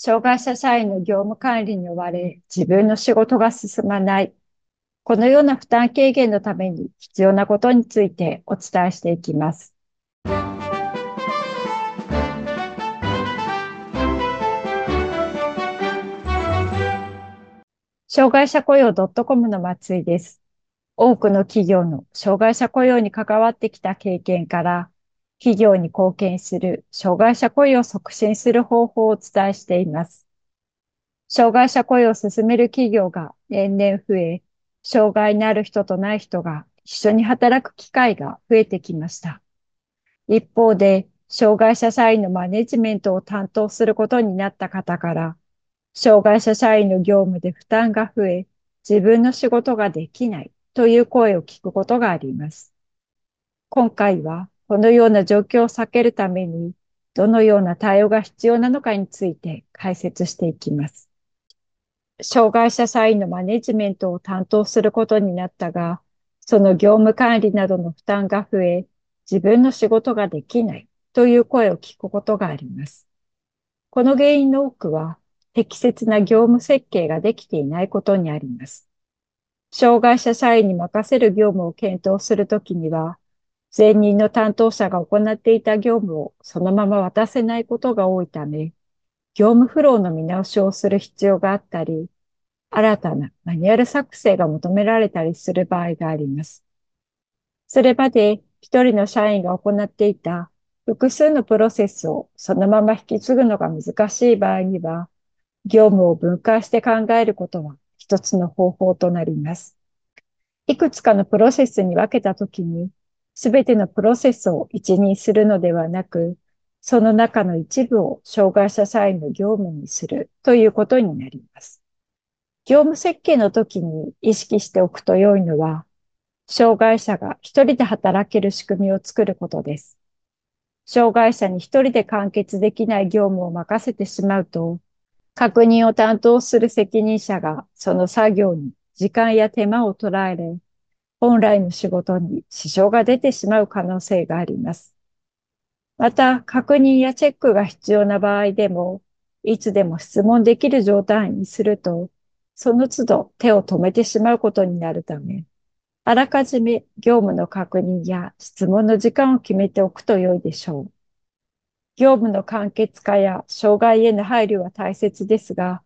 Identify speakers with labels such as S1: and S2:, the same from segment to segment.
S1: 障害者社員の業務管理に追われ、自分の仕事が進まない。このような負担軽減のために必要なことについてお伝えしていきます。障害者雇用 .com の松井です。多くの企業の障害者雇用に関わってきた経験から、企業に貢献する障害者雇用を促進する方法をお伝えしています。障害者雇用を進める企業が年々増え、障害のある人とない人が一緒に働く機会が増えてきました。一方で、障害者社員のマネジメントを担当することになった方から、障害者社員の業務で負担が増え、自分の仕事ができないという声を聞くことがあります。今回はこのような状況を避けるために、どのような対応が必要なのかについて解説していきます。障害者社員のマネジメントを担当することになったが、その業務管理などの負担が増え、自分の仕事ができないという声を聞くことがあります。この原因の多くは、適切な業務設計ができていないことにあります。障害者社員に任せる業務を検討するときには、前任の担当者が行っていた業務をそのまま渡せないことが多いため、業務フローの見直しをする必要があったり、新たなマニュアル作成が求められたりする場合があります。それまで一人の社員が行っていた複数のプロセスをそのまま引き継ぐのが難しい場合には、業務を分解して考えることは一つの方法となります。いくつかのプロセスに分けたときに、すべてのプロセスを一任するのではなく、その中の一部を障害者社員の業務にするということになります。業務設計の時に意識しておくと良いのは、障害者が一人で働ける仕組みを作ることです。障害者に一人で完結できない業務を任せてしまうと、確認を担当する責任者がその作業に時間や手間を捉えれ、本来の仕事に支障が出てしまう可能性があります。また、確認やチェックが必要な場合でも、いつでも質問できる状態にすると、その都度手を止めてしまうことになるため、あらかじめ業務の確認や質問の時間を決めておくと良いでしょう。業務の簡潔化や障害への配慮は大切ですが、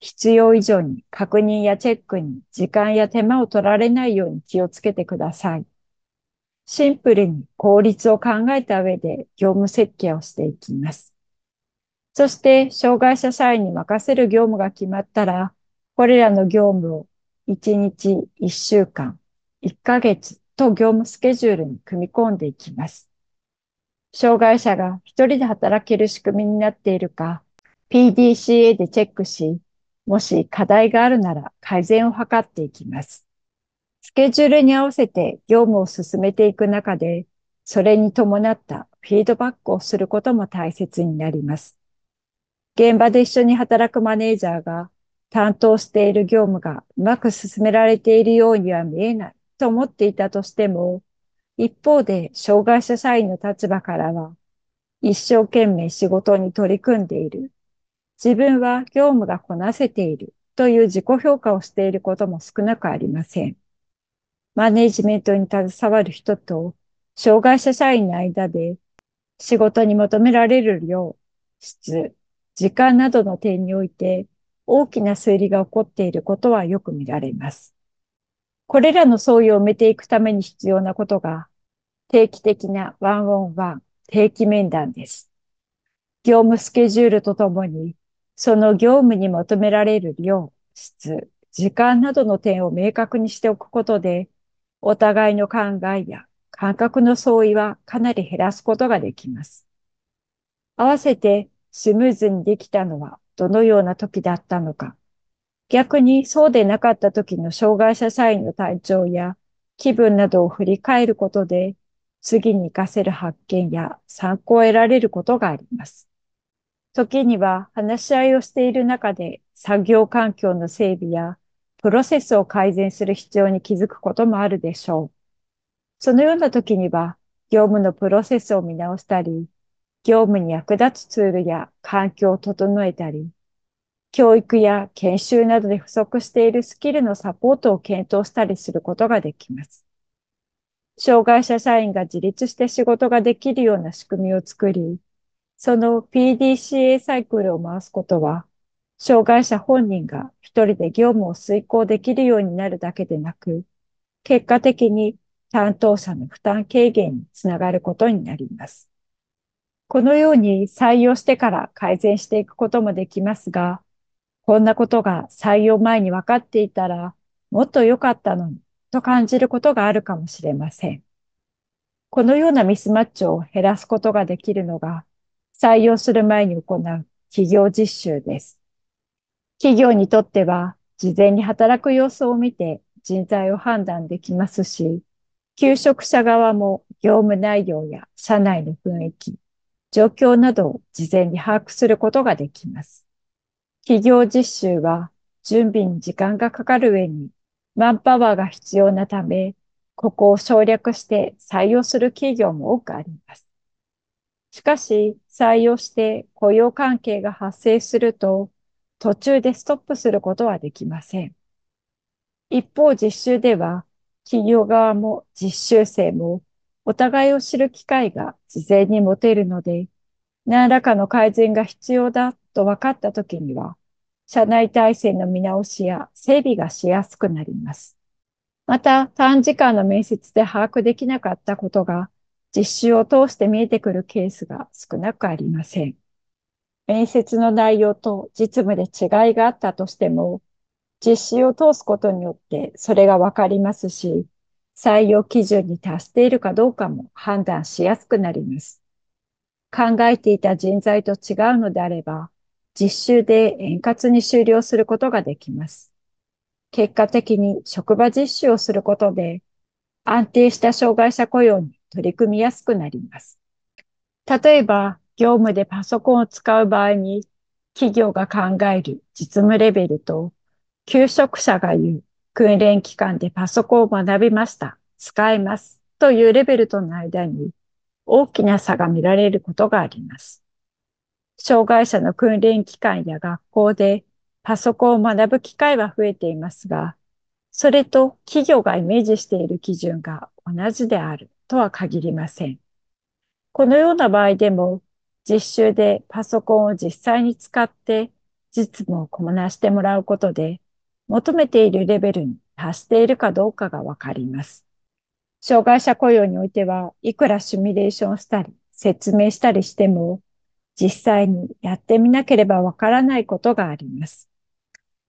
S1: 必要以上に確認やチェックに時間や手間を取られないように気をつけてください。シンプルに効率を考えた上で業務設計をしていきます。そして、障害者社員に任せる業務が決まったら、これらの業務を1日、1週間、1ヶ月と業務スケジュールに組み込んでいきます。障害者が一人で働ける仕組みになっているか、PDCA でチェックし、もし課題があるなら改善を図っていきます。スケジュールに合わせて業務を進めていく中で、それに伴ったフィードバックをすることも大切になります。現場で一緒に働くマネージャーが担当している業務がうまく進められているようには見えないと思っていたとしても、一方で障害者社員の立場からは、一生懸命仕事に取り組んでいる自分は業務がこなせているという自己評価をしていることも少なくありません。マネジメントに携わる人と障害者社員の間で仕事に求められる量、質、時間などの点において大きな推理が起こっていることはよく見られます。これらの相違を埋めていくために必要なことが定期的なワンオンワン定期面談です。業務スケジュールとともにその業務に求められる量、質、時間などの点を明確にしておくことで、お互いの考えや感覚の相違はかなり減らすことができます。合わせてスムーズにできたのはどのような時だったのか。逆にそうでなかった時の障害者社員の体調や気分などを振り返ることで、次に活かせる発見や参考を得られることがあります。時には話し合いをしている中で作業環境の整備やプロセスを改善する必要に気づくこともあるでしょう。そのような時には業務のプロセスを見直したり、業務に役立つツールや環境を整えたり、教育や研修などで不足しているスキルのサポートを検討したりすることができます。障害者社員が自立して仕事ができるような仕組みを作り、その PDCA サイクルを回すことは、障害者本人が一人で業務を遂行できるようになるだけでなく、結果的に担当者の負担軽減につながることになります。このように採用してから改善していくこともできますが、こんなことが採用前に分かっていたら、もっと良かったのにと感じることがあるかもしれません。このようなミスマッチを減らすことができるのが、採用する前に行う企業実習です。企業にとっては、事前に働く様子を見て人材を判断できますし、求職者側も業務内容や社内の雰囲気、状況などを事前に把握することができます。企業実習は準備に時間がかかる上にマンパワーが必要なため、ここを省略して採用する企業も多くあります。しかし、採用して雇用関係が発生すると、途中でストップすることはできません。一方、実習では、企業側も実習生もお互いを知る機会が事前に持てるので、何らかの改善が必要だと分かったときには、社内体制の見直しや整備がしやすくなります。また、短時間の面接で把握できなかったことが、実習を通して見えてくるケースが少なくありません。面接の内容と実務で違いがあったとしても、実習を通すことによってそれがわかりますし、採用基準に達しているかどうかも判断しやすくなります。考えていた人材と違うのであれば、実習で円滑に終了することができます。結果的に職場実習をすることで、安定した障害者雇用に取り組みやすくなります。例えば、業務でパソコンを使う場合に、企業が考える実務レベルと、求職者が言う訓練期間でパソコンを学びました。使えます。というレベルとの間に大きな差が見られることがあります。障害者の訓練機関や学校でパソコンを学ぶ機会は増えていますが、それと企業がイメージしている基準が同じであるとは限りません。このような場合でも、実習でパソコンを実際に使って実務をこなしてもらうことで、求めているレベルに達しているかどうかがわかります。障害者雇用においては、いくらシミュレーションしたり、説明したりしても、実際にやってみなければわからないことがあります。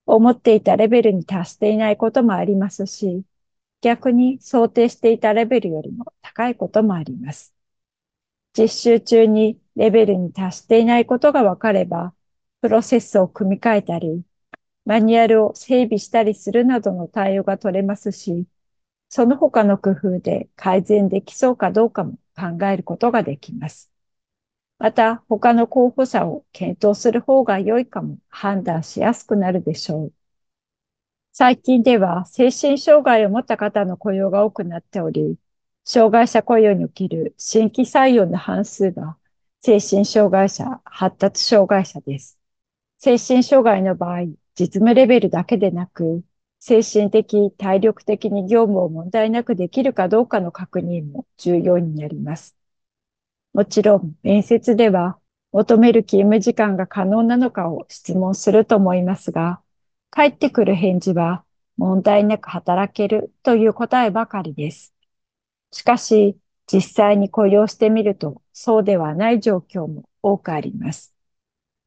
S1: 思っていたレベルに達していないこともありますし、逆に想定していたレベルよりも高いこともあります。実習中にレベルに達していないことがわかれば、プロセスを組み替えたり、マニュアルを整備したりするなどの対応が取れますし、その他の工夫で改善できそうかどうかも考えることができます。また、他の候補者を検討する方が良いかも判断しやすくなるでしょう。最近では精神障害を持った方の雇用が多くなっており、障害者雇用における新規採用の半数が精神障害者、発達障害者です。精神障害の場合、実務レベルだけでなく、精神的、体力的に業務を問題なくできるかどうかの確認も重要になります。もちろん、面接では求める勤務時間が可能なのかを質問すると思いますが、返ってくる返事は問題なく働けるという答えばかりです。しかし、実際に雇用してみるとそうではない状況も多くあります。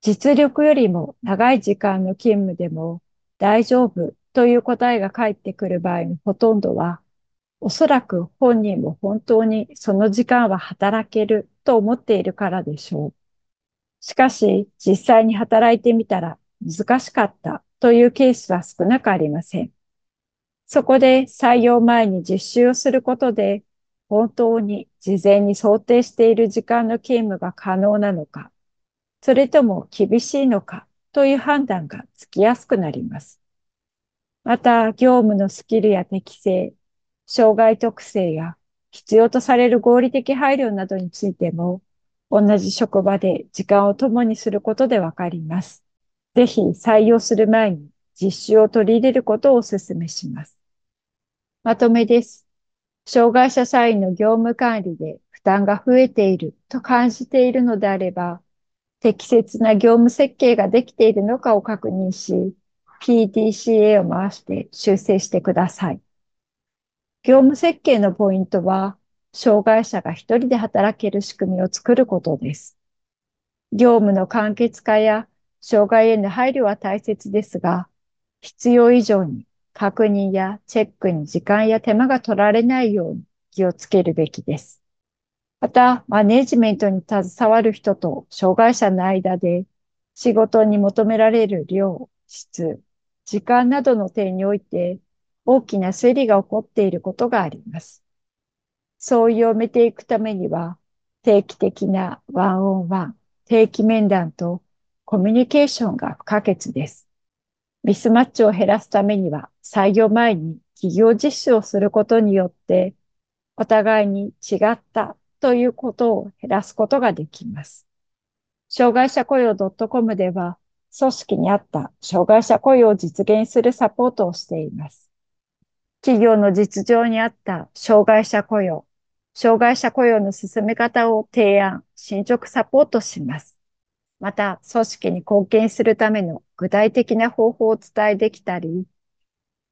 S1: 実力よりも長い時間の勤務でも大丈夫という答えが返ってくる場合のほとんどは、おそらく本人も本当にその時間は働けると思っているからでしょう。しかし、実際に働いてみたら難しかったというケースは少なくありません。そこで採用前に実習をすることで、本当に事前に想定している時間の勤務が可能なのかそれとも厳しいのかという判断がつきやすくなります。また、業務のスキルや適性、障害特性や必要とされる合理的配慮などについても、同じ職場で時間を共にすることでわかります。ぜひ採用する前に実習を取り入れることをお勧めします。まとめです。障害者社員の業務管理で負担が増えていると感じているのであれば、適切な業務設計ができているのかを確認し、PDCA を回して修正してください。業務設計のポイントは、障害者が一人で働ける仕組みを作ることです。業務の簡潔化や障害への配慮は大切ですが、必要以上に確認やチェックに時間や手間が取られないように気をつけるべきです。また、マネジメントに携わる人と障害者の間で仕事に求められる量、質、時間などの点において大きな推理が起こっていることがあります。相違を埋めていくためには定期的なワンオンワン、定期面談とコミュニケーションが不可欠です。ミスマッチを減らすためには採用前に企業実習をすることによってお互いに違ったということを減らすことができます。障害者雇用 .com では組織に合った障害者雇用を実現するサポートをしています。企業の実情に合った障害者雇用、障害者雇用の進め方を提案、進捗サポートします。また、組織に貢献するための具体的な方法を伝えできたり、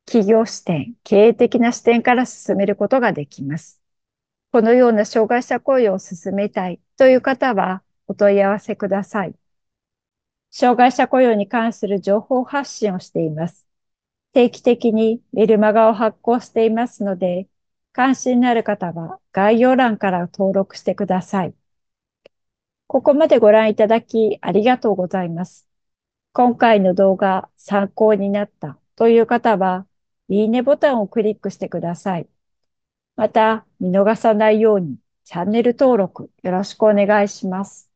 S1: 企業視点、経営的な視点から進めることができます。このような障害者雇用を進めたいという方はお問い合わせください。障害者雇用に関する情報発信をしています。定期的にメルマガを発行していますので、関心のある方は概要欄から登録してください。ここまでご覧いただきありがとうございます。今回の動画参考になったという方は、いいねボタンをクリックしてください。また、見逃さないようにチャンネル登録よろしくお願いします。